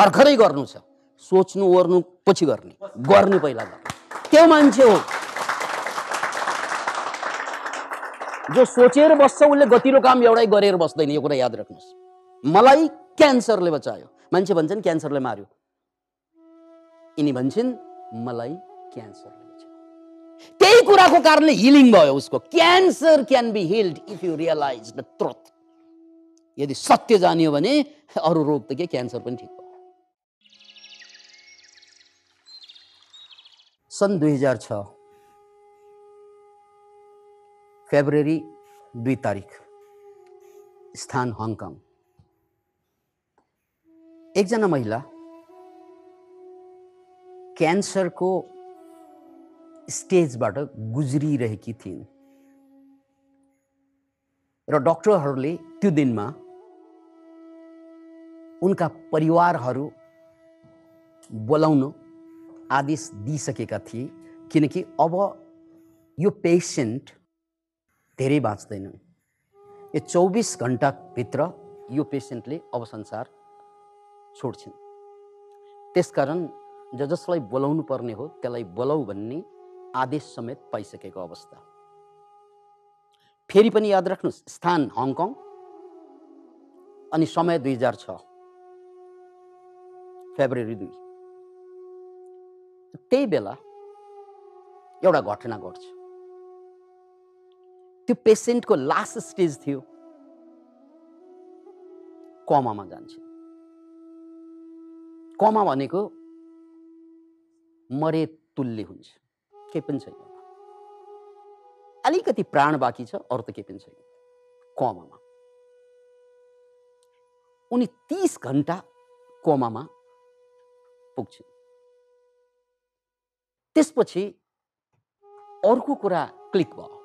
भर्खरै गर्नु छ। सोच्नु ओर्नु पछि गर्ने। गर्ने पहिला गर्ने त्यो मान्छे हो। जो सोचेर बस्छ उसले गतिलो काम एउटै गरेर बस्दैन। यो कुरा याद राख्नुहोस्। मलाई क्यान्सरले बचायो। मान्छे भन्छन् क्यान्सरले मार्यो। यिनी भन्छन् मलाई क्यान्सरले बचायो। त्यही कुराको कारणले हिलिङ भयो उसको। Cancer can be healed if you realise the truth. यदि सत्य जानियो भने अरू रोग त के? क्यान्सर पनि ठिक सन् दुई हजार छ। फेब्रुअरी दुई तारिक स्थान हङकङ। एकजना महिला क्यान्सरको स्टेजबाट गुज्रिरहेकी थिइन्। र डक्टरहरूले त्यो दिनमा उनका परिवारहरू बोलाउन आदेश दिइसकेका थिए किनकि अब यो पेसेन्ट धेरै बाँच्दैनन् यो चौबिस घन्टाभित्र यो पेसेन्टले अब संसार छोड्छन्। त्यसकारण ज जसलाई बोलाउनु पर्ने हो त्यसलाई बोलाऊ भन्ने आदेश समेत पाइसकेको अवस्था। फेरि पनि याद राख्नुहोस् स्थान हङकङ अनि समय दुई हजार छ फेब्रुअरी दुई। त्यही बेला एउटा घटना घट्छ। त्यो पेसेन्टको लास्ट स्टेज थियो। कमामा जान्छ। कमा भनेको मरे तुल्य हुन्छ। केही पनि छैन। अलिकति प्राण बाँकी छ अरू त केही पनि छैन। कोमामा। उनी तिस घन्टा कोमामा पुग्छन्। त्यसपछि अर्को कुरा क्लिक भयो।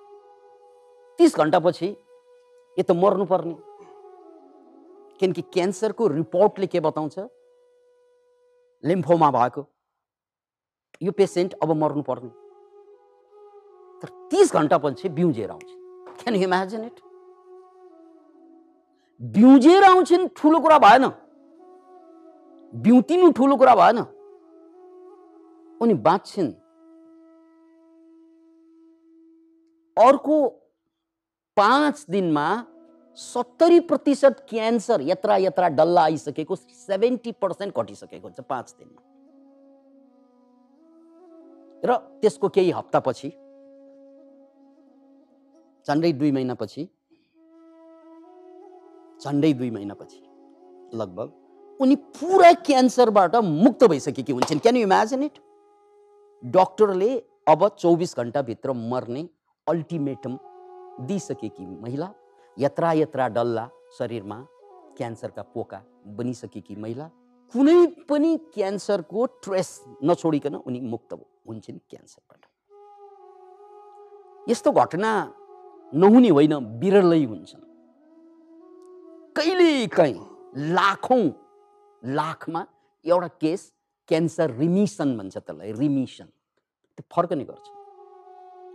तिस घन्टापछि यो त मर्नुपर्ने। किनकि क्यान्सरको रिपोर्टले के बताउँछ? लिम्फोमा भएको। यो पेसेन्ट अब मर्नुपर्ने। तर तिस घन्टापछि बिउजेर आउँछ क्यान इमेजिन इट बिउजेर आउँछन् ठुलो कुरा भएन। बिउतिनु ठुलो कुरा भएन। उनी बाँच्छन्। अर्को पाँच दिनमा सत्तरी प्रतिशत क्यान्सर यत्रा यत्रा डल्ला आइसकेको सेभेन्टी पर्सेन्ट घटिसकेको हुन्छ पाँच दिनमा। र त्यसको केही हप्तापछि झन्डै दुई महिनापछि झन्डै दुई महिनापछि लगभग उनी पुरा क्यान्सरबाट मुक्त भइसकेकी हुन्छन्। क्यान यु इमेजिन इट डक्टरले अब चौबिस घन्टाभित्र मर्ने अल्टिमेटम दिइसकेकी महिला यत्रा यत्रा डल्ला शरीरमा क्यान्सरका पोका बनिसकेकी महिला कुनै पनि क्यान्सरको ट्रेस नछोडिकन उनी मुक्त हुन्छन् क्यान्सरबाट। यस्तो घटना नहुने होइन विरलै हुन्छन्। कहिले काहीँ लाखौँ लाखमा एउटा केस क्यान्सर रिमिसन भन्छ त्यसलाई रिमिसन। त्यो फर्कने गर्छ।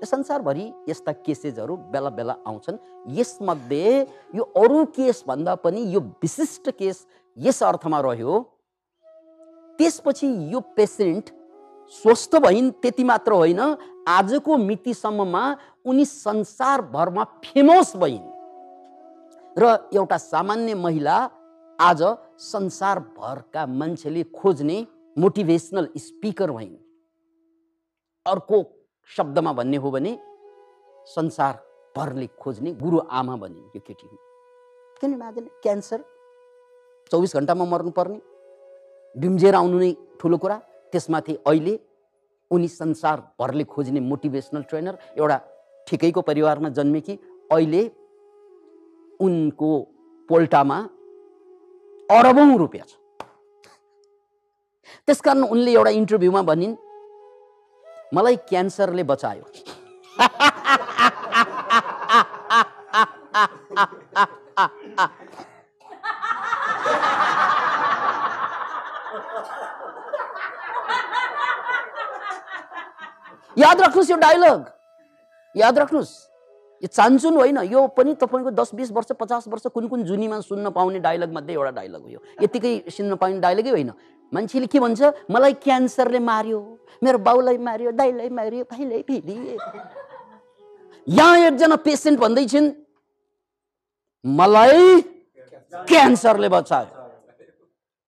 संसारभरि यस्ता केसेसहरू बेला बेला आउँछन्। यसमध्ये यो अरू केसभन्दा पनि यो विशिष्ट केस यस अर्थमा रह्यो त्यसपछि यो पेसेन्ट स्वस्थ भइन् त्यति मात्र होइन आजको मितिसम्ममा उनी संसारभरमा फेमस भइन्। र एउटा सामान्य महिला आज संसारभरका मान्छेले खोज्ने मोटिभेसनल स्पिकर भइन् अर्को शब्दमा भन्ने हो भने संसारभरले खोज्ने गुरु आमा भनिन् यो केटी किन इमेजिन क्यान्सर चौबिस घन्टामा मर्नुपर्ने बिम्जेर आउनु नै ठुलो कुरा त्यसमाथि अहिले उनी संसारभरले खोज्ने मोटिभेसनल ट्रेनर एउटा ठिकैको परिवारमा जन्मेकी अहिले उनको पोल्टामा अरबौँ रुपियाँ छ। त्यसकारण उनले एउटा इन्टरभ्यूमा भनिन् मलाई क्यान्सरले बचायो। याद राख्नुहोस् यो डायलग। याद राख्नुहोस्। यो चान्चुन होइन यो पनि तपाईँको दस बिस वर्ष पचास वर्ष कुन कुन जुनीमा सुन्न पाउने डायलग मध्ये एउटा डायलग हो यो। यतिकै सुन्न पाउने डायलगै होइन। मान्छेले के भन्छ? मलाई क्यान्सरले मार्यो मेरो बाउलाई मार्यो दाइलाई मार्यो भाइलाई फेरि यहाँ एकजना पेसेन्ट भन्दै छिन् मलाई क्यान्सरले बचायो।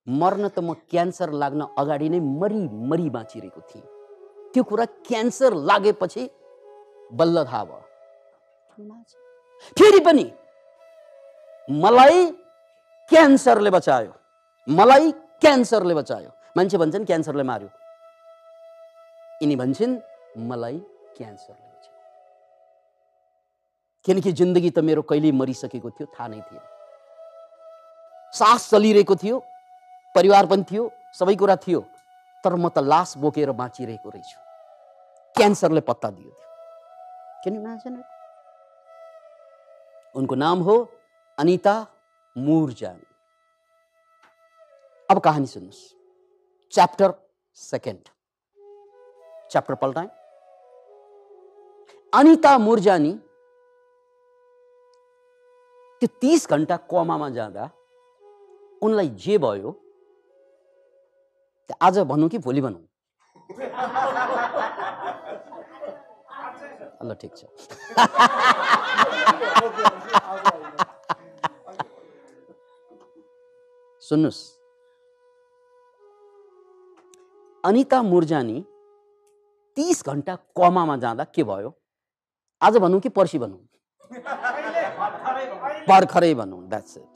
मर्न त म क्यान्सर लाग्न अगाडि नै मरि मरि बाँचिरहेको थिएँ। त्यो कुरा क्यान्सर लागेपछि बल्ल थाहा भयो। फेरि पनि मलाई क्यान्सरले बचायो। मलाई क्यान्सरले बचायो। मान्छे भन्छन् क्यान्सरले मार्यो। यिनी भन्छन् मलाई क्यान्सरले बचायो। किनकि जिन्दगी त मेरो कहिले मरिसकेको थियो थाहा नै थिएन। सास चलिरहेको थियो परिवार पनि थियो सबै कुरा थियो तर म त लास बोकेर बाँचिरहेको रहेछु। क्यान्सरले पत्ता दियो थियो किन इमेजिन उनको नाम हो अनिता मुरजान। अब कहानी सुन्नुहोस्। च्याप्टर सेकेन्ड च्याप्टर पल्टाएँ। अनिता मुरजानी त्यो तिस घन्टा कोमामा जाँदा उनलाई जे भयो त्यो आज भनौँ कि भोलि भनौँ? ल ठिक छ। सुन्नुहोस्। अनिता मुर्जानी तिस घन्टा कमामा जाँदा के भयो? आज भनौँ कि पर्सि भनौँ? पर्खरै भनौँ द्याट्स इट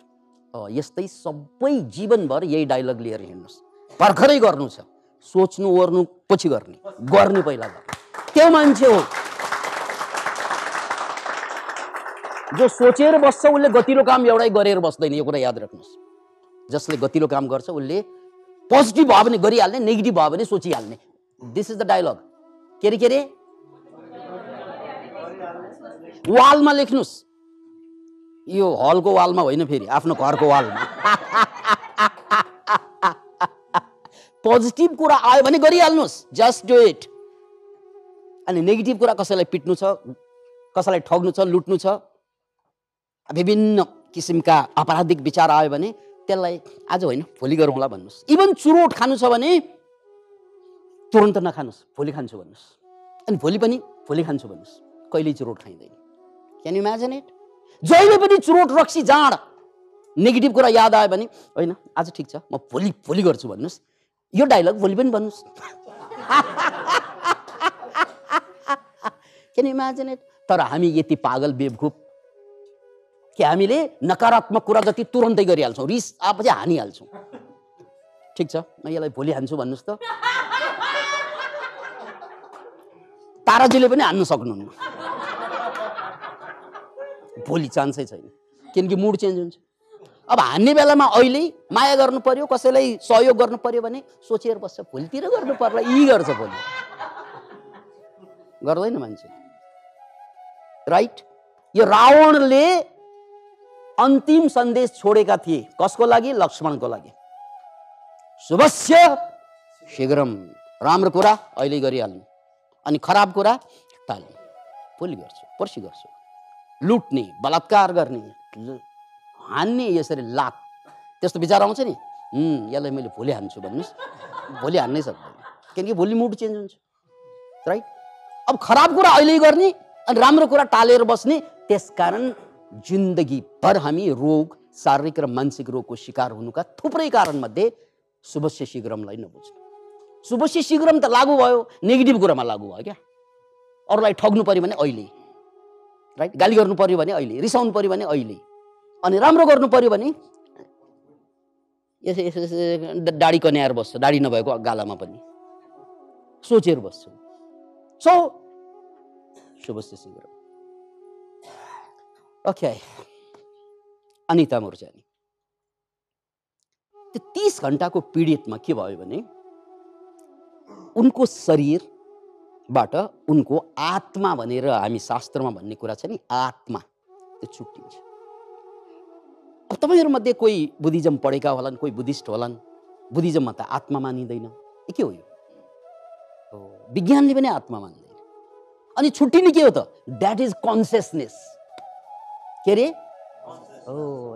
यस्तै सबै जीवनभर यही डायलग लिएर हिँड्नुहोस्। भर्खरै गर्नु छ। सोच्नु ओर्नु पछि गर्ने। गर्ने पहिला गर्ने त्यो मान्छे हो। जो सोचेर बस्छ उसले गतिलो काम एउटै गरेर बस्दैन यो कुरा याद राख्नुहोस्। जसले गतिलो काम गर्छ उसले पोजिटिभ भयो भने गरिहाल्ने नेगेटिभ भयो भने सोचिहाल्ने। दिस इज द डायलग के अरे के अरे वालमा लेख्नुहोस् यो हलको वालमा होइन फेरि आफ्नो घरको वालमा। पोजिटिभ कुरा आयो भने गरिहाल्नुहोस् जस्ट डु इट अनि नेगेटिभ कुरा कसैलाई पिट्नु छ कसैलाई ठग्नु छ लुट्नु छ विभिन्न किसिमका आपराधिक विचार आयो भने त्यसलाई आज होइन भोलि गरौँला भन्नुहोस्। इभन चुरोट खानु छ भने तुरन्त नखानुहोस् भोलि खान्छु भन्नुहोस्। अनि भोलि पनि भोलि खान्छु भन्नुहोस्। कहिल्यै चुरोट खाइँदैन। क्यान इमेजिन इट जहिले पनि चुरोट रक्सी जाँड नेगेटिभ कुरा याद आयो भने होइन आज ठिक छ म भोलि भोलि गर्छु भन्नुहोस्। यो डाइलग भोलि पनि भन्नुहोस्। क्यान इमेजिन इट तर हामी यति पागल बेवकुफ कि हामीले नकारात्मक कुरा जति तुरन्तै गरिहाल्छौँ रिस आएपछि हानिहाल्छौँ। ठिक छ? म यसलाई भोलि हान्छु भन्नुहोस् त। ताराजीले पनि हान्नु सक्नुहुन्न। भोलि चान्सै छैन। किनकि मुड चेन्ज हुन्छ। अब हान्ने बेलामा अहिले माया गर्नु पर्यो कसैलाई सहयोग गर्नु पर्यो भने सोचेर बस्छ। भोलितिर गर्नु पर्ला यी गर्छ भोलि। गर्दैन मान्छे। राइट? यो रावणले अन्तिम सन्देश छोडेका थिए। कसको लागि? लक्ष्मणको लागि। शुभस्य शीघ्रम राम्रो कुरा अहिले गरिहाल्नु। अनि खराब कुरा टाल्नु। भोलि गर्छु पर्सि गर्छु। लुट्ने बलात्कार गर्ने हान्ने यसरी लात त्यस्तो विचार आउँछ नि। "हुँ, यसलाई मैले भोलि हान्छु भन्नुहोस्। भोलि हान्नै सक्दैन। किनकि भोलि मुड चेन्ज हुन्छ। राइट अब खराब कुरा अहिले गर्ने अनि राम्रो कुरा टालेर बस्ने त्यसकारण जिन्दगीभर हामी रोग शारीरिक र मानसिक रोगको शिकार हुनुका थुप्रै कारणमध्ये शुभस्य शीघ्रमलाई नबुझ्नु। शुभस्य शीघ्रम त लागु भयो नेगेटिभ कुरामा लागु भयो क्या? अरूलाई ठग्नु पऱ्यो भने अहिले राइट गाली गर्नु पऱ्यो भने अहिले रिसाउनु पऱ्यो भने अहिले अनि राम्रो गर्नु पऱ्यो भने यसो यसो यसो ड- दाढी कन्याएर बस्छ दाढी नभएको गालामा पनि। सोचेर बस्छु। सो शुभस्य शीघ्र ओके अनिता मुर्जानी। त्यो तिस घन्टाको पीडितमा के भयो भने उनको शरीरबाट उनको आत्मा भनेर हामी शास्त्रमा भन्ने कुरा छ नि आत्मा त्यो छुट्टिन्छ। अब तपाईँहरूमध्ये कोही बुद्धिज्म पढेका होलान् कोही बुद्धिस्ट होलान्? बुद्धिज्ममा त आत्मा मानिँदैन। के हो यो? विज्ञानले पनि आत्मा मान्दैन। अनि छुट्टिने के हो त? द्याट इज कन्सियसनेस के अरे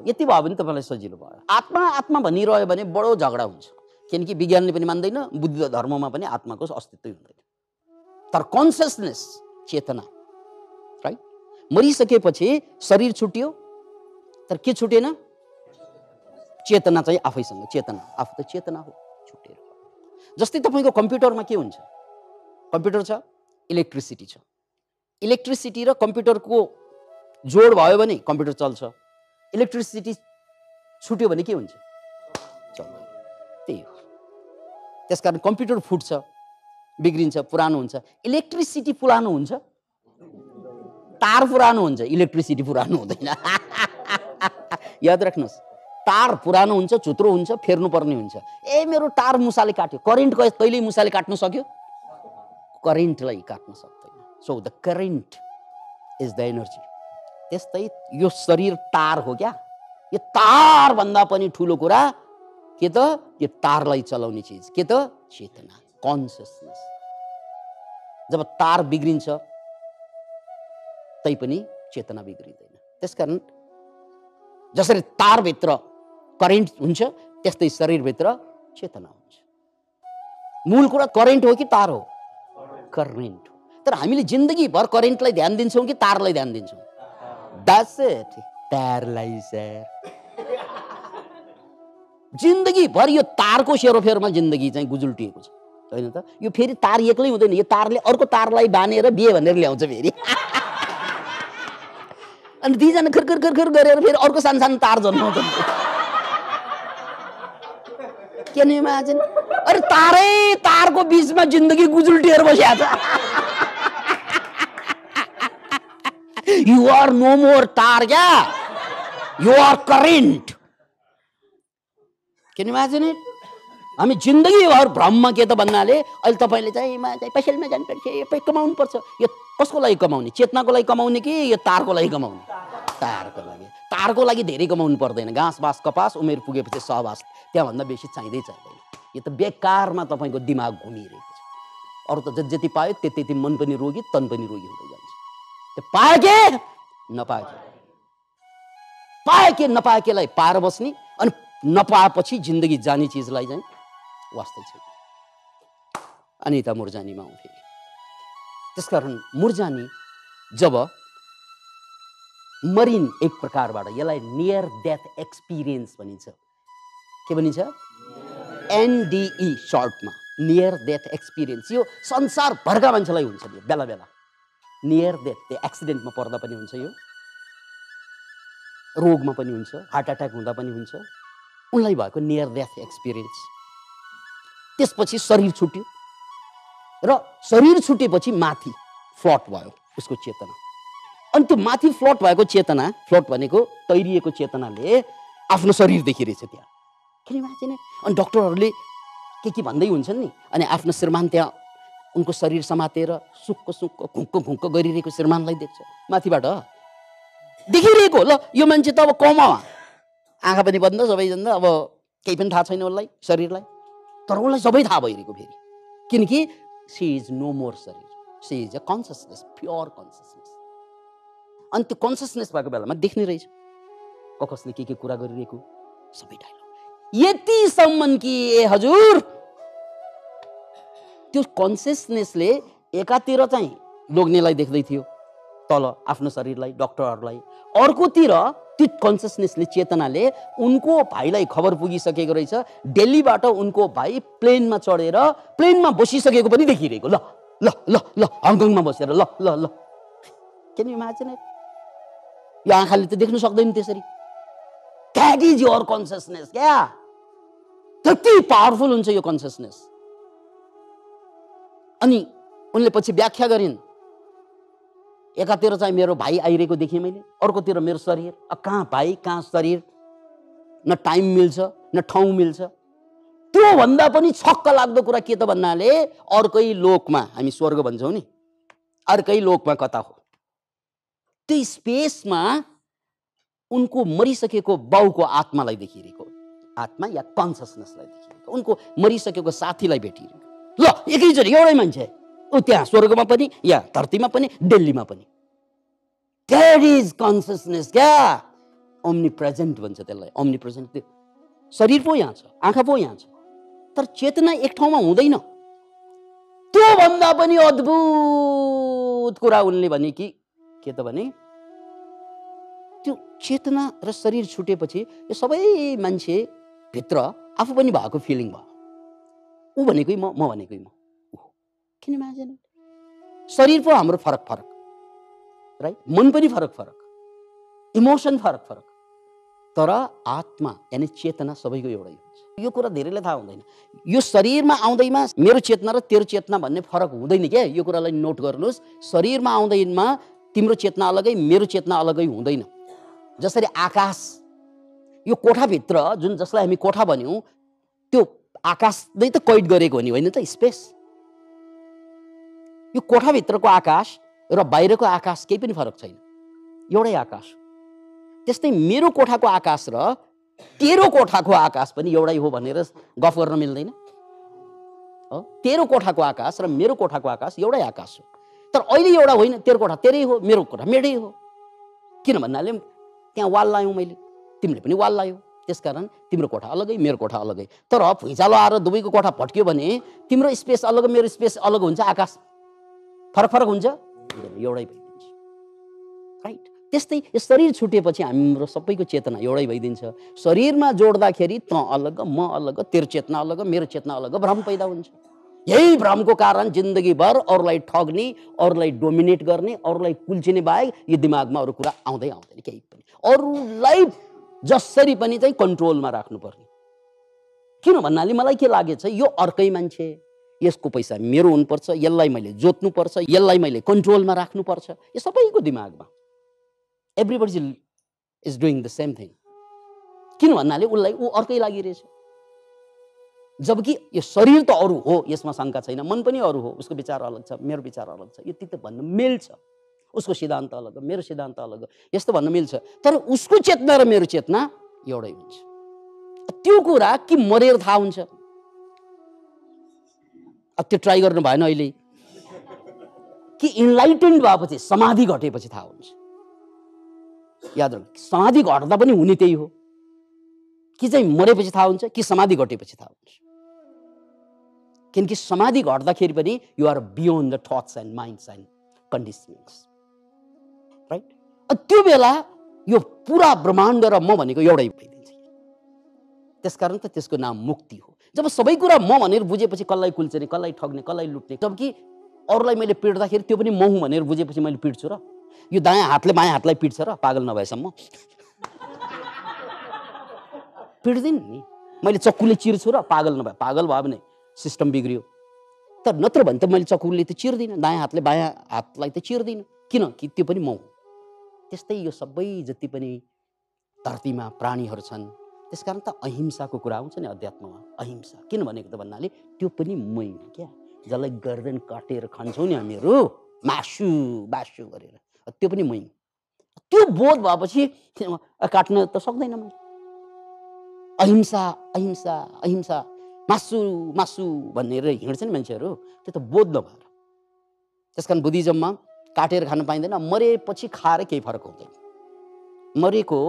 यति भयो भने तपाईँलाई सजिलो भयो। आत्मा आत्मा भनिरह्यो भने बडो झगडा हुन्छ। किनकि विज्ञानले पनि मान्दैन बुद्ध धर्ममा पनि आत्माको अस्तित्वै हुँदैन। तर कन्सियसनेस चेतना राइट मरिसकेपछि शरीर छुट्यो। तर के छुटेन? चेतना चाहिँ आफैसँग चेतना। आफू त चेतना हो छुटेर। जस्तै तपाईँको कम्प्युटरमा के हुन्छ? कम्प्युटर छ इलेक्ट्रिसिटी छ। इलेक्ट्रिसिटी र कम्प्युटरको जोड भयो भने कम्प्युटर चल्छ। इलेक्ट्रिसिटी छुट्यो भने के हुन्छ? त्यही हो। त्यसकारण कम्प्युटर फुट्छ बिग्रिन्छ पुरानो हुन्छ। इलेक्ट्रिसिटी पुरानो हुन्छ। तार पुरानो हुन्छ। इलेक्ट्रिसिटी पुरानो हुँदैन। याद राख्नुहोस्। तार पुरानो हुन्छ चुत्रो हुन्छ फेर्नुपर्ने हुन्छ। ए मेरो तार मुसाले काट्यो। करेन्ट कहिल्यै मुसाले काट्न सक्यो? करेन्टलाई काट्न सक्दैन। So the current is the energy त्यस्तै यो शरीर तार हो क्या? यो तारभन्दा पनि ठुलो कुरा के त? यो तारलाई चलाउने चिज। के त? चेतना। कन्सियसनेस। जब तार बिग्रिन्छ तैपनि चेतना बिग्रिँदैन। त्यसकारण जसरी तारभित्र करेन्ट हुन्छ त्यस्तै शरीरभित्र चेतना हुन्छ। मूल कुरा करेन्ट हो कि तार हो? करेन्ट हो। तर हामीले जिन्दगीभर करेन्टलाई ध्यान दिन्छौँ कि तारलाई ध्यान दिन्छौँ? द्याट्स इट तारलाई सर जिन्दगीभर यो तारको सेरोफेरोमा जिन्दगी चाहिँ गुजुल्टिएको छ। होइन त? यो फेरि तार एक्लै हुँदैन। यो तारले अर्को तारलाई बाँधेर बिहे भनेर ल्याउँछ फेरि। अनि दुईजना खर खर खर खर गरेर फेरि अर्को सानो सानो तार जन्माउँछ। के नि इमेजिन अरे तारै तारको बिचमा जिन्दगी गुजुल्टिएर बसिया छ यु आर नो मोर तार यु आर करेन्ट किन इमेजिन इट हामी जिन्दगीभर भ्रममा के त भन्नाले अहिले तपाईँले चाहिँ पैसालमा जानुपर्छ यो कमाउनु पर्छ यो कसको लागि कमाउने चेतनाको लागि कमाउने कि यो तारको लागि कमाउने तारको लागि तारको लागि धेरै कमाउनु पर्दैन घाँस बाँस कपास उमेर पुगेपछि सहवास त्यहाँभन्दा बेसी। चाहिँदै चाहिँदैन यो त बेकारमा तपाईँको दिमाग घुमिरहेको छ अरू त जति जति पायो त्यति त्यति मन पनि रोगी तन पनि रोगी हुँदै जान्छ त्यो पायो के नपायो के पायो के बस्ने अनि नपाएपछि जिन्दगी जाने चिजलाई चाहिँ वास्तै छैन। अनि त मुर्जानीमा आउँ फेरि त्यसकारण मुर्जानी जब मरिन एक प्रकारबाट यसलाई नियर डेथ एक्सपिरियन्स भनिन्छ। के भनिन्छ? एनडिई सर्टमा नियर डेथ एक्सपिरियन्स यो संसारभरका मान्छेलाई हुन्छ यो बेला बेला। नियर डेथ त्यो एक्सिडेन्टमा पर्दा पनि हुन्छ यो रोगमा पनि हुन्छ हार्ट एट्याक हुँदा पनि हुन्छ उनलाई भएको नियर डेथ एक्सपिरियन्स त्यसपछि शरीर छुट्यो र शरीर छुटेपछि माथि फ्लट भयो उसको चेतना अनि त्यो माथि फ्लट भएको चेतना फ्लट भनेको तैरिएको चेतनाले आफ्नो शरीर देखिरहेछ त्यहाँ किन अनि डक्टरहरूले के के भन्दै हुन्छन् नि अनि आफ्नो श्रीमान त्यहाँ उनको शरीर समातेर सुक्क सुक्क घुक्क घुक्क गरिरहेको श्रीमानलाई देख्छ। माथिबाट। देखिरहेको ल यो मान्छे त अब कमा आँखा पनि बन्द सबैजना अब केही पनि थाहा छैन उसलाई शरीरलाई। तर उसलाई सबै थाहा भइरहेको फेरि। किनकि सी इज नो मोर शरीर। She is a consciousness pure consciousness अनि त्यो कन्सियसनेस भएको बेलामा देख्ने रहेछ। कसले के के कुरा गरिरहेको सबै डायलग यतिसम्म कि ए हजुर त्यो कन्सियसनेसले एकातिर चाहिँ लोग्नेलाई देख्दै थियो तल आफ्नो शरीरलाई डक्टरहरूलाई। अर्कोतिर त्यो कन्सियसनेसले चेतनाले उनको भाइलाई खबर पुगिसकेको रहेछ। दिल्लीबाट उनको भाइ प्लेनमा चढेर प्लेनमा बसिसकेको पनि देखिरहेको। ल ल ल ल हङकङमा बसेर ल ल ल। के इमेजिन यो आँखाले त देख्नु सक्दैन त्यसरी। द्याट इज योर कन्सियसनेस क्या? त्यति पावरफुल हुन्छ यो कन्सियसनेस अनि उनले पछि व्याख्या गरिन् एकातिर चाहिँ मेरो भाइ आइरहेको देखेँ मैले अर्कोतिर मेरो शरीर। कहाँ भाइ कहाँ शरीर? न टाइम मिल्छ न ठाउँ मिल्छ। त्योभन्दा पनि छक्क लाग्दो कुरा के त भन्नाले अर्कै लोकमा हामी स्वर्ग भन्छौँ नि अर्कै लोकमा कता हो। त्यो स्पेसमा उनको मरिसकेको बाउको आत्मालाई देखिरहेको आत्मा या कन्सियसनेसलाई देखिरहेको उनको मरिसकेको साथीलाई भेटिरहेको ल एकैचोटि एउटै मान्छे। ऊ त्यहाँ स्वर्गमा पनि या धरतीमा पनि दिल्लीमा पनि। द्याट इज कन्सियसनेस क्या? ओम्नी प्रेजेन्ट भन्छ त्यसलाई ओम्नी प्रेजेन्ट त्यो शरीर पो यहाँ छ आँखा पो यहाँ छ तर चेतना एक ठाउँमा हुँदैन। त्योभन्दा पनि अद्भुत कुरा उनले भने कि के त भने त्यो चेतना र शरीर छुटेपछि यो सबै मान्छे भित्र आफू पनि भएको फिलिङ भयो। ऊ भनेकै म म भनेकै म किन इमेजिन शरीर पो हाम्रो फरक फरक राइट मन पनि फरक फरक इमोसन फरक फरक तर आत्मा यानि चेतना सबैको एउटै हुन्छ। यो कुरा धेरैलाई थाहा हुँदैन। यो शरीरमा आउँदैमा मेरो चेतना र तेरो चेतना भन्ने फरक हुँदैन क्या। यो कुरालाई नोट गर्नुहोस्। शरीरमा आउँदैमा तिम्रो चेतना अलगै मेरो चेतना अलगै हुँदैन। जसरी आकाश यो कोठाभित्र जुन जसलाई हामी कोठा भन्यौँ त्यो आकाश नै त कैद गरेको हो नि होइन त? स्पेस यो कोठाभित्रको आकाश र बाहिरको आकाश केही पनि फरक छैन। एउटै आकाश। त्यस्तै मेरो कोठाको आकाश र तेरो कोठाको आकाश पनि एउटै हो भनेर गफ गर्न मिल्दैन। हो? तेरो कोठाको आकाश र मेरो कोठाको आकाश एउटै आकाश हो। तर अहिले एउटा होइन तेरो कोठा तेरै हो मेरो कोठा मेरै हो। किन भन्नाले त्यहाँ वाल लायौँ मैले। तिमीले पनि वाल लायौ। त्यसकारण तिम्रो कोठा अलगै मेरो कोठा अलगै। तर भुइँचालो आएर दुवैको कोठा भट्क्यो भने तिम्रो स्पेस अलग मेरो स्पेस अलग हुन्छ आकाश। फरक फरक हुन्छ? एउटै भइदिन्छ। राइट त्यस्तै यो शरीर छुटेपछि हाम्रो सबैको चेतना एउटै भइदिन्छ। शरीरमा जोड्दाखेरि त अलग म अलग तेरो चेतना अलग मेरो चेतना अलग भ्रम पैदा हुन्छ। यही भ्रमको कारण जिन्दगीभर अरूलाई ठग्ने अरूलाई डोमिनेट गर्ने अरूलाई कुल्चिने बाहेक यो दिमागमा अरू कुरा आउँदै आउँदैन केही पनि। अरूलाई जसरी पनि चाहिँ कन्ट्रोलमा राख्नुपर्ने। किन भन्नाले मलाई के लागेछ यो अर्कै मान्छे यसको पैसा मेरो हुनुपर्छ यसलाई मैले जोत्नुपर्छ यसलाई मैले कन्ट्रोलमा राख्नुपर्छ यो सबैको दिमागमा। Everybody is doing the same thing किन भन्नाले उसलाई ऊ अर्कै लागिरहेछ। जबकि यो शरीर त अरू हो यसमा शङ्का छैन। मन पनि अरू हो उसको विचार अलग छ मेरो विचार अलग छ। यो त भन्नु मिल्छ उसको सिद्धान्त अलग मेरो सिद्धान्त अलग। यस्तो भन्नु मिल्छ। तर उसको चेतना र मेरो चेतना एउटै हुन्छ। त्यो कुरा कि मरेर थाहा हुन्छ? त्यो ट्राई गर्नु भएन अहिले। कि इन्लाइटेन्ड भएपछि समाधि घटेपछि थाहा हुन्छ। याद राख्नु समाधि घट्दा पनि हुने त्यही हो। कि चाहिँ मरेपछि थाहा हुन्छ कि समाधि घटेपछि थाहा हुन्छ। किनकि समाधि घट्दाखेरि पनि you're beyond the thoughts and minds and conditionings right त्यो बेला यो पुरा ब्रह्माण्ड र म भनेको एउटै भइदिन्छ। त्यसकारण त त्यसको नाम मुक्ति हो। जब सबै कुरा म भनेर बुझेपछि कसलाई कुल्चने कसलाई ठग्ने कसलाई लुट्ने? जबकि अरूलाई मैले पिट्दाखेरि त्यो पनि म हुँ भनेर बुझेपछि मैले पिट्छु र। यो दायाँ हातले बायाँ हातलाई पिट्छ र पागल नभएसम्म। पिट्दिनँ नि। मैले चक्कुले चिर्छु र पागल नभए पागल भयो भने सिस्टम बिग्रियो। तर नत्र भने त मैले चक्कुले त चिर्दिनँ दायाँ हातले बायाँ हातलाई त चिर्दिनँ। किन? कि त्यो पनि म हुँ। त्यस्तै यो सबै जति पनि धरतीमा प्राणीहरू छन् त्यस कारण त अहिंसाको कुरा आउँछ नि अध्यात्ममा। अहिंसा। किन भनेको त भन्नाले त्यो पनि मै हो क्या जसलाई गर्दन काटेर खान्छौँ नि हामीहरू मासु बासु गरेर। त्यो पनि मै त्यो बोध भएपछि काट्न त सक्दैन मैले अहिंसा अहिंसा अहिंसा मासु मासु भनेर हिँड्छ नि मान्छेहरू त्यो त बोध नभएर। त्यस कारण बुद्धिज्ममा काटेर खानु पाइँदैन। मरेपछि खाएर केही फरक हुँदैन। मरेको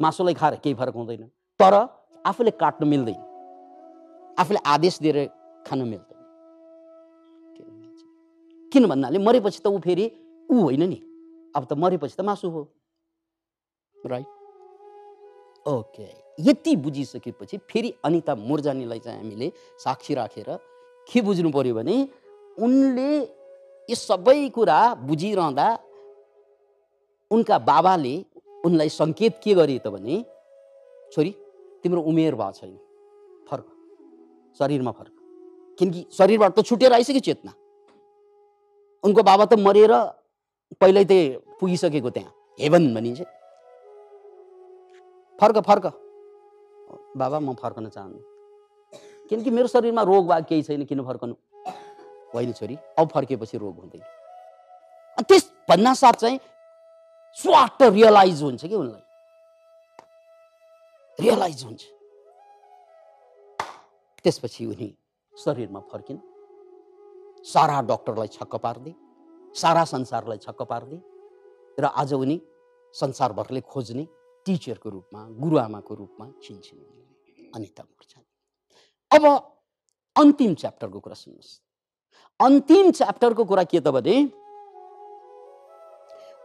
मासुलाई खाएर केही फरक हुँदैन। तर आफूले काट्नु मिल्दैन। आफूले आदेश दिएर खानु मिल्दैन। किन भन्नाले मरेपछि त ऊ फेरि ऊ होइन नि। अब त मरेपछि त मासु हो। राइट ओके यति बुझिसकेपछि फेरि अनिता मुर्जानीलाई चाहिँ हामीले साक्षी राखेर के बुझ्नु पर्यो भने उनले यो सबै कुरा बुझिरहँदा उनका बाबाले उनलाई सङ्केत के गरे त भने छोरी तिम्रो उमेर भएको छैन। फर्क। शरीरमा फर्क। किनकि शरीरबाट त छुटेर आइसक्यो चेतना। उनको बाबा त मरेर पहिल्यै त पुगिसकेको त्यहाँ। हेभन भनिन्छ। फर्क फर्क। बाबा म फर्कन चाहन्छु किनकि मेरो शरीरमा रोग वा केही छैन किन फर्कनु? होइन छोरी अब फर्केपछि रोग हुँदैन। त्यस भन्ना साथ चाहिँ स्वाट रियलाइज हुन्छ कि उनलाई? रियलाइज हुन्छ। त्यसपछि उनी शरीरमा फर्किन्। सारा डक्टरलाई छक्क पारिदिए सारा संसारलाई छक्क पारिदिए र आज उनी संसारभरले खोज्ने टिचरको रूपमा गुरुआमाको रूपमा चिन्छन् अनिता मुर्छा। अब अन्तिम च्याप्टरको कुरा सुन्नुहोस्। अन्तिम च्याप्टरको कुरा के त भने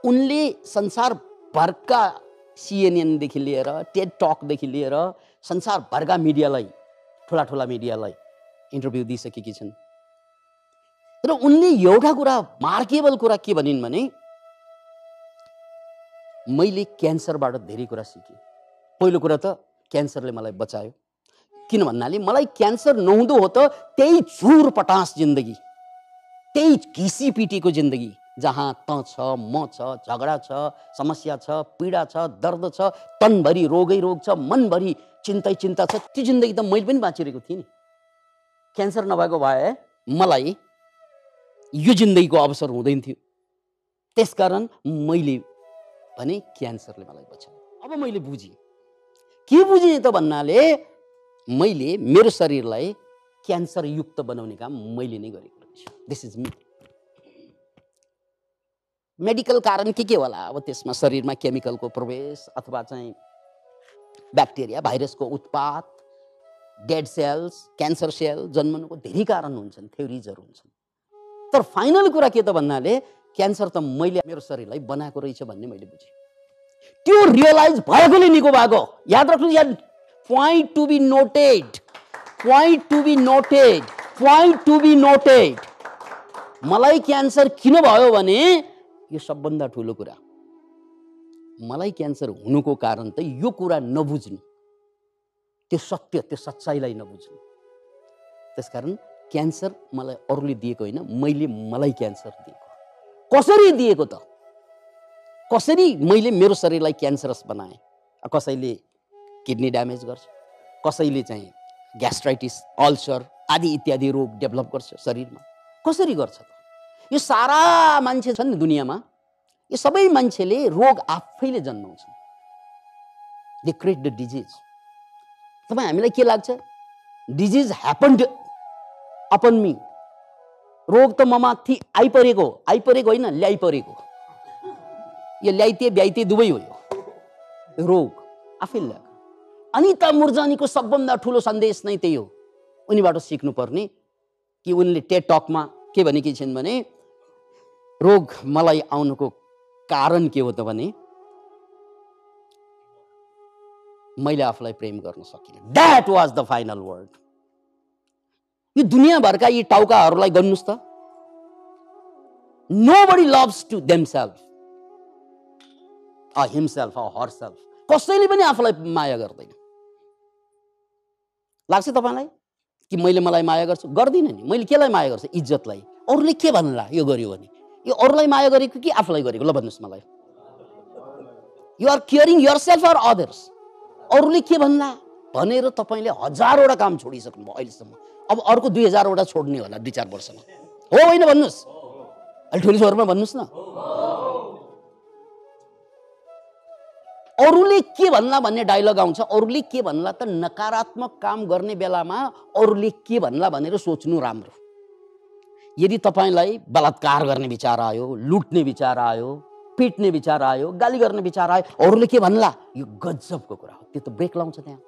उनले संसारभरका सिएनएनदेखि लिएर टेड टकदेखि लिएर संसारभरका मिडियालाई ठुला ठुला मिडियालाई इन्टरभ्यू दिइसकेकी छन्। र उनले एउटा कुरा मार्केबल कुरा के भनिन् भने मैले क्यान्सरबाट धेरै कुरा सिकेँ। पहिलो कुरा त क्यान्सरले मलाई बचायो। किन भन्नाले मलाई क्यान्सर नहुँदो हो त त्यही चुर पटास जिन्दगी त्यही घिसीपिटीको जिन्दगी जहाँ त छ म छ झगडा छ समस्या छ पीडा छ दर्द छ तनभरि रोगै रोग छ मनभरि चिन्तै चिन्ता छ त्यो जिन्दगी त मैले पनि बाँचिरहेको थिएँ नि। क्यान्सर नभएको भए मलाई यो जिन्दगीको अवसर हुँदैन थियो। त्यसकारण मैले भने क्यान्सरले मलाई बचायो। अब मैले बुझेँ। के बुझेँ त भन्नाले मैले मेरो शरीरलाई क्यान्सरयुक्त बनाउने काम मैले नै गरेको रहेछु दिस इज मी मेडिकल कारण के के होला? अब त्यसमा शरीरमा केमिकलको प्रवेश अथवा चाहिँ ब्याक्टेरिया भाइरसको उत्पात डेड सेल्स क्यान्सर सेल जन्मनुको धेरै कारण हुन्छन् थ्योरिजहरू हुन्छन्। तर फाइनल कुरा के त भन्नाले क्यान्सर त मैले मेरो शरीरलाई बनाएको रहेछ भन्ने मैले बुझेँ। त्यो रियलाइज भएकोले निको भएको। याद राख्नु याद point to be noted point to be noted point to be noted मलाई क्यान्सर किन भयो भने यो सबभन्दा ठुलो कुरा। मलाई क्यान्सर हुनुको कारण त यो कुरा नबुझ्नु। त्यो सत्य त्यो सच्चाइलाई नबुझ्नु। त्यसकारण क्यान्सर मलाई अरूले दिएको होइन मैले मलाई क्यान्सर दिएको। कसरी दिएको त? कसरी मैले मेरो शरीरलाई क्यान्सरस बनाएँ? कसैले किडनी ड्यामेज गर्छ। कसैले चाहिँ ग्यास्ट्राइटिस अल्सर आदि इत्यादि रोग डेभलप गर्छ शरीरमा। कसरी गर्छ त? यो सारा मान्छे छन् नि दुनियाँमा यो सबै मान्छेले रोग आफैले जन्माउँछन् दे क्रिएट द डिजिज तपाईँ हामीलाई के लाग्छ? डिजिज ह्यापन्ड अपन मी रोग त म माथि आइपरेको आइपरेको होइन ल्याइपरेको यो ल्याइते ब्याइते दुवै हो यो। रोग आफै ल्याएको। अनिता मुर्जानीको सबभन्दा ठुलो सन्देश नै त्यही हो। उनीबाट सिक्नुपर्ने कि उनले टेट टकमा के भनेकी छिन् भने रोग मलाई आउनुको कारण के हो त भने मैले आफूलाई प्रेम गर्न सकिनँ। That was the final word यो दुनियाँभरका यी टाउकाहरूलाई गर्नुहोस् त। Nobody loves to themself or himself or herself कसैले पनि आफूलाई माया गर्दैन। लाग्छ तपाईँलाई? कि मैले मलाई माया गर्छु? गर्दिनँ नि। मैले केलाई माया गर्छु? इज्जतलाई। अरूले के भन्ला यो गर्यो भने। यो अरूलाई माया गरेको कि आफूलाई गरेको? ल भन्नुहोस् मलाई। You're caring yourself or others अरूले के भन्ला? भनेर तपाईँले हजारवटा काम छोडिसक्नु भयो अहिलेसम्म। अब अर्को दुई हजारवटा छोड्ने होला दुई चार वर्षमा। हो होइन भन्नुहोस्? अलि ठुलो स्वरमा भन्नुहोस् न। अरूले के भन्ला भन्ने डायलग आउँछ अरूले के भन्ला त नकारात्मक काम गर्ने बेलामा अरूले के भन्ला भनेर सोच्नु राम्रो। यदि तपाईँलाई बलात्कार गर्ने विचार आयो लुट्ने विचार आयो पिट्ने विचार आयो गाली गर्ने विचार आयो अरूले के भन्ला? यो गजबको कुरा हो त्यो त ब्रेक लाउँछ त्यहाँ।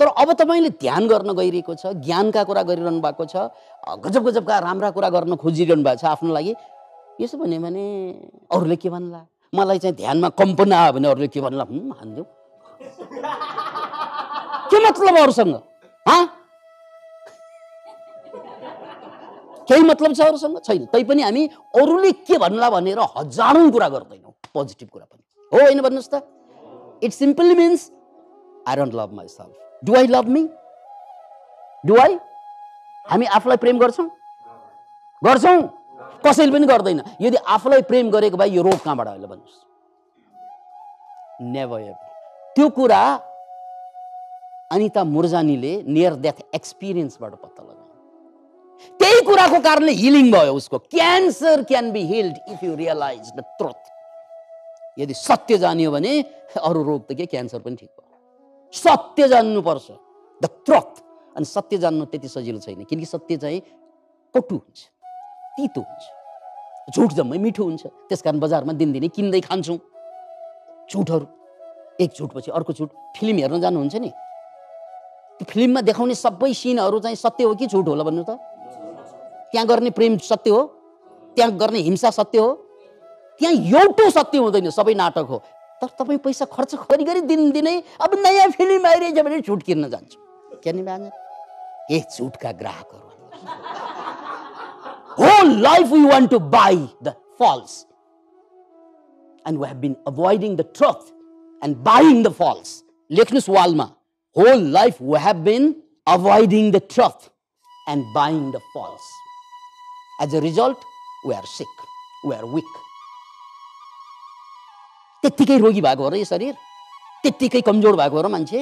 तर अब तपाईँले ध्यान गर्न गइरहेको छ ज्ञानका कुरा गरिरहनु भएको छ गजब गजबका राम्रा कुरा गर्न खोजिरहनु भएको छ आफ्नो लागि यसो भन्यो भने अरूले के भन्ला? मलाई चाहिँ ध्यानमा कम्पन आयो भने अरूले के भन्ला? हानिदेऊ के मतलब अरूसँग? केही मतलब छ अरूसँग? छैन। तैपनि हामी अरूले के भन्ला भनेर हजारौँ कुरा गर्दैनौँ। पोजिटिभ कुरा पनि। हो होइन भन्नुहोस् त। It simply means I don't love myself do I love me do I हामी आफूलाई प्रेम गर्छौँ? गर्छौँ। कसैले पनि गर्दैन। यदि आफूलाई प्रेम गरेको भए यो रोग कहाँबाट आयो भन्नुहोस्। नेभर त्यो कुरा अनिता मुर्जानीले नियर डेथ एक्सपिरियन्सबाट पत्ता लगायो। त्यही कुराको कारणले हिलिङ भयो उसको। Cancer can be healed if you realize the truth यदि सत्य जानियो भने अरू रोग त के क्यान्सर पनि ठिक भयो। सत्य जान्नुपर्छ। द ट्रुथ अनि सत्य जान्नु त्यति सजिलो छैन। किनकि सत्य चाहिँ कटु हुन्छ। तितो हुन्छ। झुट जम्मै मिठो हुन्छ। त्यस कारण बजारमा दिनदिनै किन्दै खान्छौँ। झुटहरू एक झुटपछि अर्को झुट फिल्म हेर्न जानुहुन्छ नि। त्यो फिल्ममा देखाउने सबै सिनहरू चाहिँ सत्य हो कि झुट होला भन्नु त? त्यहाँ गर्ने प्रेम सत्य हो। त्यहाँ गर्ने हिंसा सत्य हो। त्यहाँ एउटो सत्य हुँदैन। सबै नाटक हो। तर तपाईँ पैसा खर्च गरी गरी दिनदिनै अब नयाँ फिल्म आइरहेछ भने झुट किन्न जान्छु। क्या नि ए झुटका ग्राहकहरू। Whole life we want to buy the false and we have been avoiding the truth and buying the false लेख्नुहोस् वालमा whole life we have been avoiding the truth and buying the false as a result we are sick we are weak त्यत्तिकै रोगी भएको हो र यो शरीर त्यत्तिकै कमजोर भएको हो र मान्छे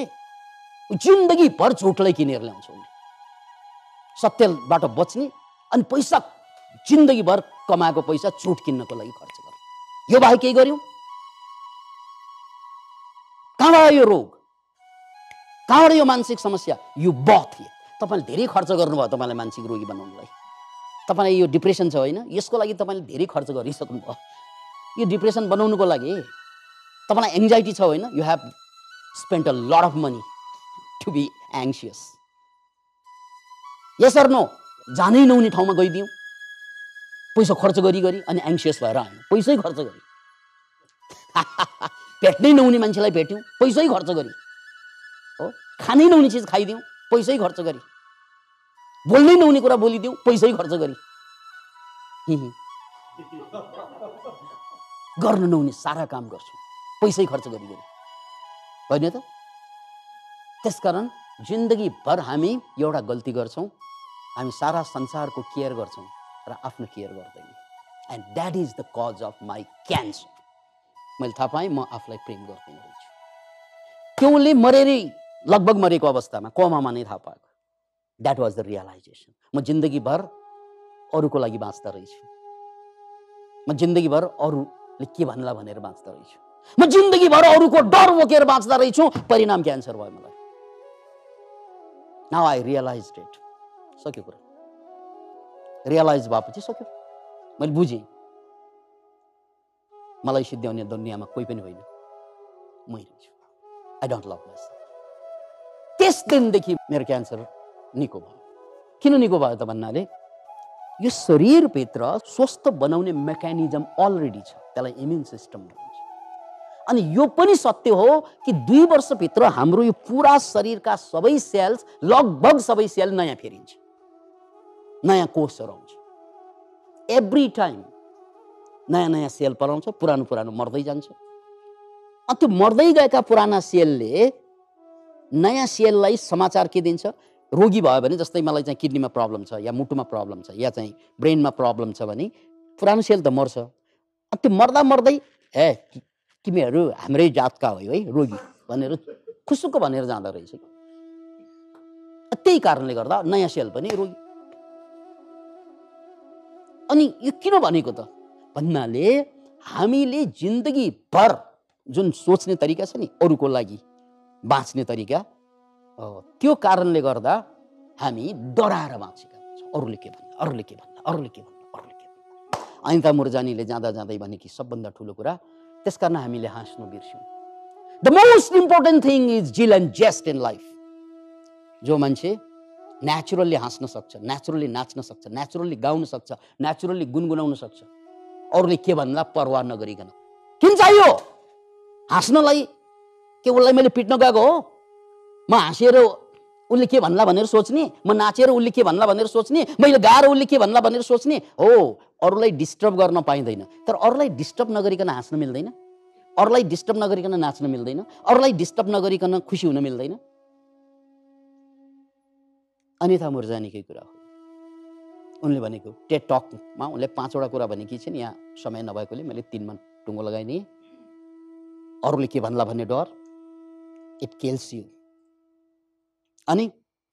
जिन्दगीभर झुटलाई किनेर ल्याउँछ उसले सत्यबाट बच्ने अनि पैसा जिन्दगीभर कमाएको पैसा छुट किन्नको लागि खर्च गर्नु। यो बाहेक केही गर्यौँ? कहाँबाट यो रोग? कहाँबाट यो मानसिक समस्या? यो बथ तपाईँले धेरै खर्च गर्नुभयो तपाईँलाई मानसिक रोगी बनाउनुलाई तपाईँलाई यो डिप्रेसन छ होइन? यसको लागि तपाईँले धेरै खर्च गरिसक्नुभयो। यो डिप्रेसन बनाउनुको लागि तपाईँलाई एङ्जाइटी छ होइन? You have spend a lot of money to be anxious yes no जानै नहुने ठाउँमा गइदिउँ। पैसा खर्च गरी गरी अनि एङ्सियस भएर आयौँ। पैसै खर्च गरी। भेट्नै नहुने मान्छेलाई भेट्यौँ पैसै खर्च गरी। हो? खानै नहुने चिज खाइदिउँ पैसै खर्च गरी। बोल्नै नहुने कुरा बोलिदिउँ पैसै खर्च गरी। गर्न नहुने सारा काम गर्छौँ पैसै खर्च गरी गरी। होइन त? त्यसकारण जिन्दगीभर हामी एउटा गल्ती गर्छौँ हामी सारा संसारको केयर गर्छौँ। र आफ्नो केयर गर्दैन and that is the cause of my cancer मैले थाहा पाएँ म आफूलाई प्रेम गर्दैन रहेछु उसले मरेरै लगभग मरेको अवस्थामा कोमामा नै थाहा पाएको। द्याट वाज द रियलाइजेसन म जिन्दगीभर अरूको लागि बाँच्दो रहेछु। म जिन्दगीभर अरूले के भन्ला भनेर बाँच्दो रहेछु। म जिन्दगीभर अरूको डर बोकेर बाँच्दो रहेछु। परिणाम क्यान्सर भयो मलाई। नाउ आई रियलाइज डेट सक्यो कुरा? रियलाइज भएपछि सक्यो मैले बुझेँ मलाई सिद्ध्याउने दुनियाँमा कोही पनि होइन मै छु आई डोन्ट लभ माइ त्यस दिनदेखि मेरो क्यान्सर निको भयो किन निको भयो त भन्नाले यो शरीरभित्र स्वस्थ बनाउने मेकानिजम अलरेडी छ त्यसलाई इम्युन सिस्टम भनिन्छ अनि यो पनि सत्य हो कि दुई वर्षभित्र हाम्रो यो पुरा शरीरका सबै सेल्स लगभग सबै सेल नयाँ फेरिन्छ नयाँ कोषहरू आउँछ एभ्री टाइम नयाँ नयाँ सेल पलाउँछ पुरानो पुरानो मर्दै जान्छ। अनि त्यो मर्दै गएका पुराना सेलले नयाँ सेललाई समाचार के दिन्छ? रोगी भयो भने जस्तै मलाई चाहिँ किडनीमा प्रब्लम छ या मुटुमा प्रब्लम छ या चाहिँ ब्रेनमा प्रब्लम छ भने पुरानो सेल त मर्छ। अनि त्यो मर्दा मर्दै ए तिमीहरू हाम्रै जातका हो है रोगी भनेर खुसुक्क भनेर जाँदो रहेछ। त्यही कारणले गर्दा नयाँ सेल पनि रोगी अनि यो किन भनेको त भन्नाले हामीले जिन्दगीभर जुन सोच्ने तरिका छ नि अरूको लागि बाँच्ने तरिका त्यो कारणले गर्दा हामी डराएर बाँचेका हुन्छौँ अरूले के भन्ला अरूले के भन्ला अरूले के भन्ला अरूले के भन्ला अनिता मुरजानीले जाँदा जाँदै भने कि सबभन्दा ठुलो कुरा त्यस कारण हामीले हाँस्नु बिर्स्यौँ the most important thing is zeal and zest in life जो मान्छे नेचुरल्ली हाँस्न सक्छ नेचुरल्ली नाच्न सक्छ नेचुरल्ली गाउन सक्छ नेचुरल्ली गुनगुनाउन सक्छ। अरूले के भन्दा परवाह नगरिकन। किन चाहियो? हाँस्नलाई के उसलाई मैले पिट्न गएको हो? म हाँसेर उसले के भन्ला भनेर सोच्ने? म नाचेर उसले के भन्ला भनेर सोच्ने? मैले गाएर उसले के भन्ला भनेर सोच्ने? हो अरूलाई डिस्टर्ब गर्न पाइँदैन। तर अरूलाई डिस्टर्ब नगरिकन हाँस्न मिल्दैन। अरूलाई डिस्टर्ब नगरिकन नाच्न मिल्दैन। अरूलाई डिस्टर्ब नगरिकन खुसी हुन मिल्दैन। अनिता मुर्जानीकै कुरा हो। उनले भनेको टेट टकमा उनले पाँचवटा कुरा भनेकी छिन् यहाँ समय नभएकोले मैले तिनमा टुङ्गो लगाइदिएँ अरूले के भन्ला भन्ने डर। इट केल्स यु अनि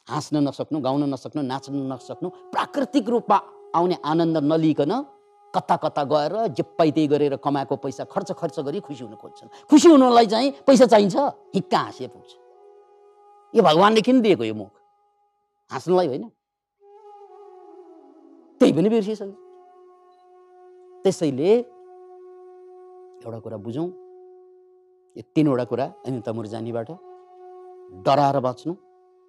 हाँस्न नसक्नु गाउन नसक्नु नाच्न नसक्नु प्राकृतिक रूपमा आउने आनन्द नलिकन कता कता गएर जे त्यही गरेर कमाएको पैसा खर्च खर्च गरी खुसी हुन खोज्छन्। खुसी हुनलाई चाहिँ पैसा चाहिन्छ हिक्का हाँसे पुग्छ। यो भगवान्ले किन दिएको यो मुख? हाँस्नलाई होइन। त्यही पनि बिर्सिसक्यो। त्यसैले एउटा कुरा बुझौँ। यो तिनवटा कुरा अनिता मुरजानीबाट डराएर बाँच्नु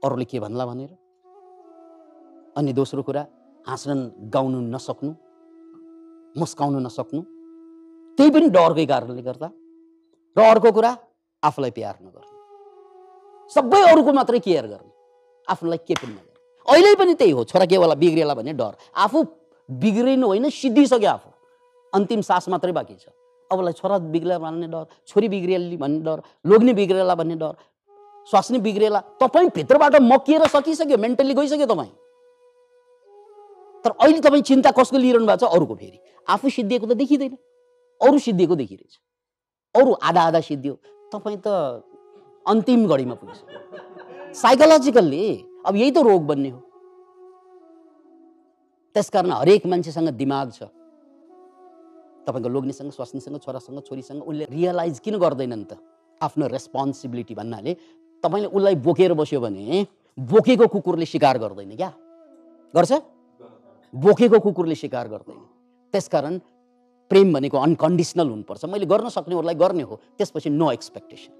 अरूले के भन्ला भनेर। अनि दोस्रो कुरा हाँस्न गाउनु नसक्नु मुस्काउनु नसक्नु त्यही पनि डरकै कारणले गर्दा। र अर्को कुरा आफूलाई प्यार नगर्नु। सबै अरूको मात्रै केयर गर्नु। आफूलाई के पनि नगर्नु। अहिले पनि त्यही हो छोरा केवाला बिग्रिएला भन्ने डर। आफू बिग्रिनु होइन सिद्धिसक्यो आफू। अन्तिम सास मात्रै बाँकी छ। अबलाई छोरा बिग्रिएला भन्ने डर छोरी बिग्रिएली भन्ने डर लोग्ने बिग्रिएला भन्ने डर स्वास्नी बिग्रिएला तपाईँ भित्रबाट मकिएर सकिसक्यो मेन्टली गइसक्यो तपाईँ। तर अहिले तपाईँ चिन्ता कसको लिइरहनु भएको छ? अरूको फेरि। आफू सिद्धिएको त देखिँदैन। अरू सिद्धिएको देखिरहेछ अरू आधा आधा सिद्धियो। तपाईँ त अन्तिम घडीमा पुगिसक्यो साइकोलोजिकल्ली अब यही त रोग बन्ने हो। त्यसकारण हरेक मान्छेसँग दिमाग छ। तपाईँको लोग्नेसँग स्वास्नीसँग छोरासँग छोरीसँग उसले रियलाइज किन गर्दैनन् त? आफ्नो रेस्पोन्सिबिलिटी भन्नाले तपाईँले उसलाई बोकेर बस्यो भने बोकेको कुकुरले शिकार गर्दैन क्या? गर्छ? बोकेको कुकुरले शिकार गर्दैन। त्यसकारण प्रेम भनेको अनकन्डिसनल हुनुपर्छ। मैले गर्न सक्नेहरूलाई गर्ने हो त्यसपछि नो एक्सपेक्टेसन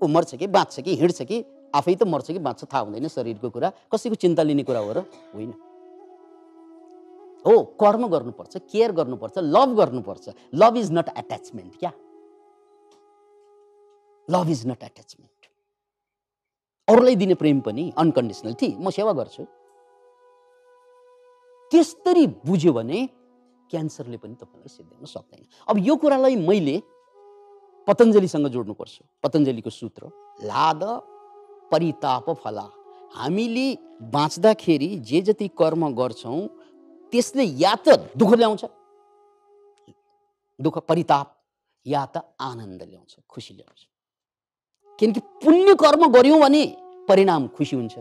ऊ मर्छ कि बाँच्छ कि हिँड्छ कि आफै त मर्छ कि बाँच्छ थाहा हुँदैन शरीरको कुरा। कसैको चिन्ता लिने कुरा हो र? होइन। हो कर्म गर्नुपर्छ केयर गर्नुपर्छ लभ गर्नुपर्छ। लभ इज नट एट्याचमेन्ट क्या? लभ इज नट एट्याचमेन्ट अरूलाई दिने प्रेम पनि अनकन्डिसनल ठिक म सेवा गर्छु। त्यसरी बुझ्यो भने क्यान्सरले पनि तपाईँलाई सिद्ध्याउन सक्दैन। अब यो कुरालाई मैले पतञ्जलीसँग जोड्नुपर्छ। पतञ्जलीको सूत्र लाद परिताप फला हामीले बाँच्दाखेरि जे जति कर्म गर्छौँ त्यसले या त दुःख ल्याउँछ दुःख परिताप या त आनन्द ल्याउँछ खुसी ल्याउँछ। किनकि पुण्य कर्म गऱ्यौँ भने परिणाम खुसी हुन्छ।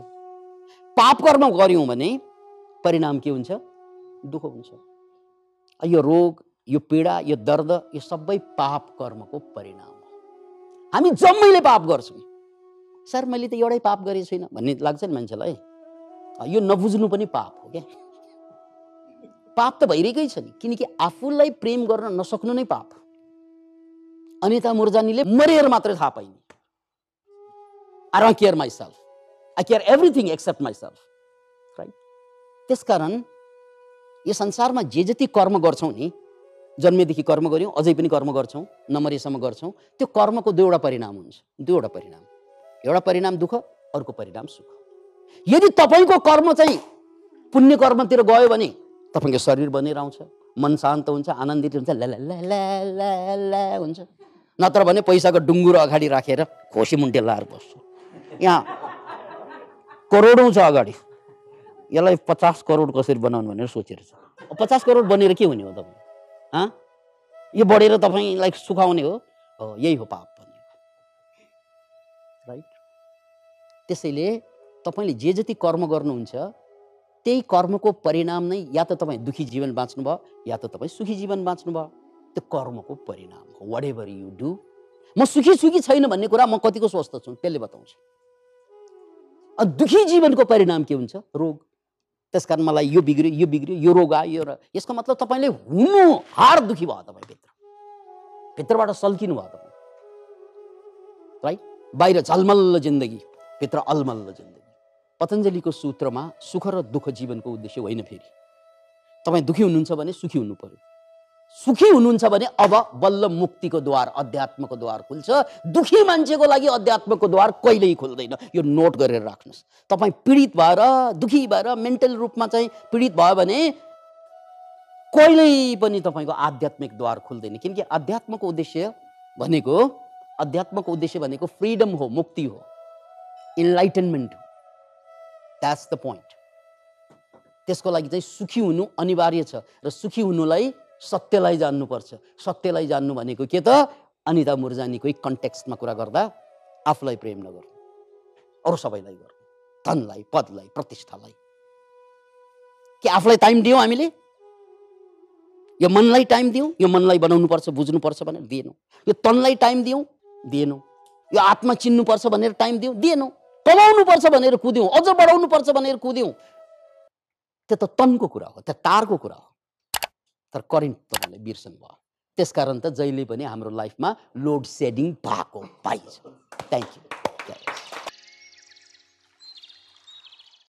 पाप कर्म गऱ्यौँ भने परिणाम के हुन्छ? दुःख हुन्छ। यो रोग यो पीडा यो दर्द यो सबै पाप कर्मको परिणाम हो। हामी जम्मैले पाप गर्छौँ। सर मैले त एउटै पाप गरेको छुइनँ भन्ने लाग्छ नि मान्छेलाई। यो नबुझ्नु पनि पाप हो क्या? पाप त भइरहेकै छ नि किनकि आफूलाई प्रेम गर्न नसक्नु नै पाप अनिता मुर्जानीले मरेर मात्रै थाहा पाइने। I don't care myself I care everything except myself right त्यसकारण यो संसारमा जे जति कर्म गर्छौँ नि जन्मेदेखि कर्म गऱ्यौँ अझै पनि कर्म गर्छौँ नमरेसम्म गर्छौँ त्यो कर्मको दुईवटा परिणाम हुन्छ। दुईवटा परिणाम। एउटा परिणाम दुःख अर्को परिणाम सुख। यदि तपाईँको कर्म चाहिँ पुण्य कर्मतिर गयो भने तपाईँको शरीर बनेर आउँछ मन शान्त हुन्छ आनन्दित हुन्छ ला हुन्छ। नत्र भने पैसाको डुङ्गुरो अगाडि राखेर खोसी मुन्टे लाएर बस्छु। यहाँ करोडौँ छ अगाडि। यसलाई पचास करोड कसरी बनाउनु भनेर सोचेर छ। पचास करोड बनेर के हुने हो तपाईँ? हाँ? यो बढेर तपाईँलाई सुखाउने हो? यही हो पाप। त्यसैले तपाईँले जे जति कर्म गर्नुहुन्छ त्यही कर्मको परिणाम नै या त तपाईँ दुःखी जीवन बाँच्नुभयो या त तपाईँ सुखी जीवन बाँच्नुभयो। त्यो कर्मको परिणाम हो। वाट एभर यु डु म सुखी सुखी छैन भन्ने कुरा म कतिको स्वस्थ छु त्यसले बताउँछु। दुःखी जीवनको परिणाम के हुन्छ? रोग। त्यस कारण मलाई यो बिग्रियो यो बिग्रियो यो रोग आयो र यसको मतलब तपाईँले हुनु हार दुखी भयो तपाईँ भित्र। भित्रबाट सल्किनु भयो तपाईँ। राइट बाहिर झलमल्ल जिन्दगी। भित्र अलमल्ल जिन्दगी। पतञ्जलीको सूत्रमा सुख र दुःख जीवनको उद्देश्य होइन फेरि। तपाईँ दुःखी हुनुहुन्छ भने सुखी हुनु पर्यो। सुखी हुनुहुन्छ भने अब बल्ल मुक्तिको द्वार अध्यात्मको द्वार खुल्छ। दुखी मान्छेको लागि अध्यात्मको द्वार कहिल्यै खुल्दैन। यो नोट गरेर राख्नुहोस्। तपाईँ पीडित भएर दुखी भएर मेन्टल रूपमा चाहिँ पीडित भयो भने कहिल्यै पनि तपाईँको आध्यात्मिक द्वार खुल्दैन। किनकि अध्यात्मको उद्देश्य भनेको अध्यात्मको उद्देश्य भनेको फ्रिडम हो मुक्ति हो। इन्लाइटनमेन्ट हो द्याट्स द पोइन्ट त्यसको लागि चाहिँ सुखी हुनु अनिवार्य छ र सुखी हुनुलाई सत्यलाई जान्नुपर्छ। सत्यलाई जान्नु भनेको के त? अनिता मुर्जानीकै कन्टेक्स्टमा कुरा गर्दा आफूलाई प्रेम नगर्नु। अरू सबैलाई गर्नु। धनलाई पदलाई प्रतिष्ठालाई। के आफूलाई टाइम दियौँ हामीले? यो मनलाई टाइम दियौँ? यो मनलाई बनाउनुपर्छ बुझ्नुपर्छ भनेर दिएनौँ। यो तनलाई टाइम दियौँ? दिएनौँ। यो आत्मा चिन्नुपर्छ भनेर टाइम दियौँ? दिएनौँ। कमाउनुपर्छ भनेर कुद्यौँ अझ बढाउनुपर्छ भनेर कुद्यौँ। त्यो त तनको कुरा हो त्यो टारको कुरा हो। तर करेन्ट तपाईँले बिर्सनु भयो। त्यसकारण त जहिले पनि हाम्रो लाइफमा लोड सेडिङ भएको पाइन्छ। Thank you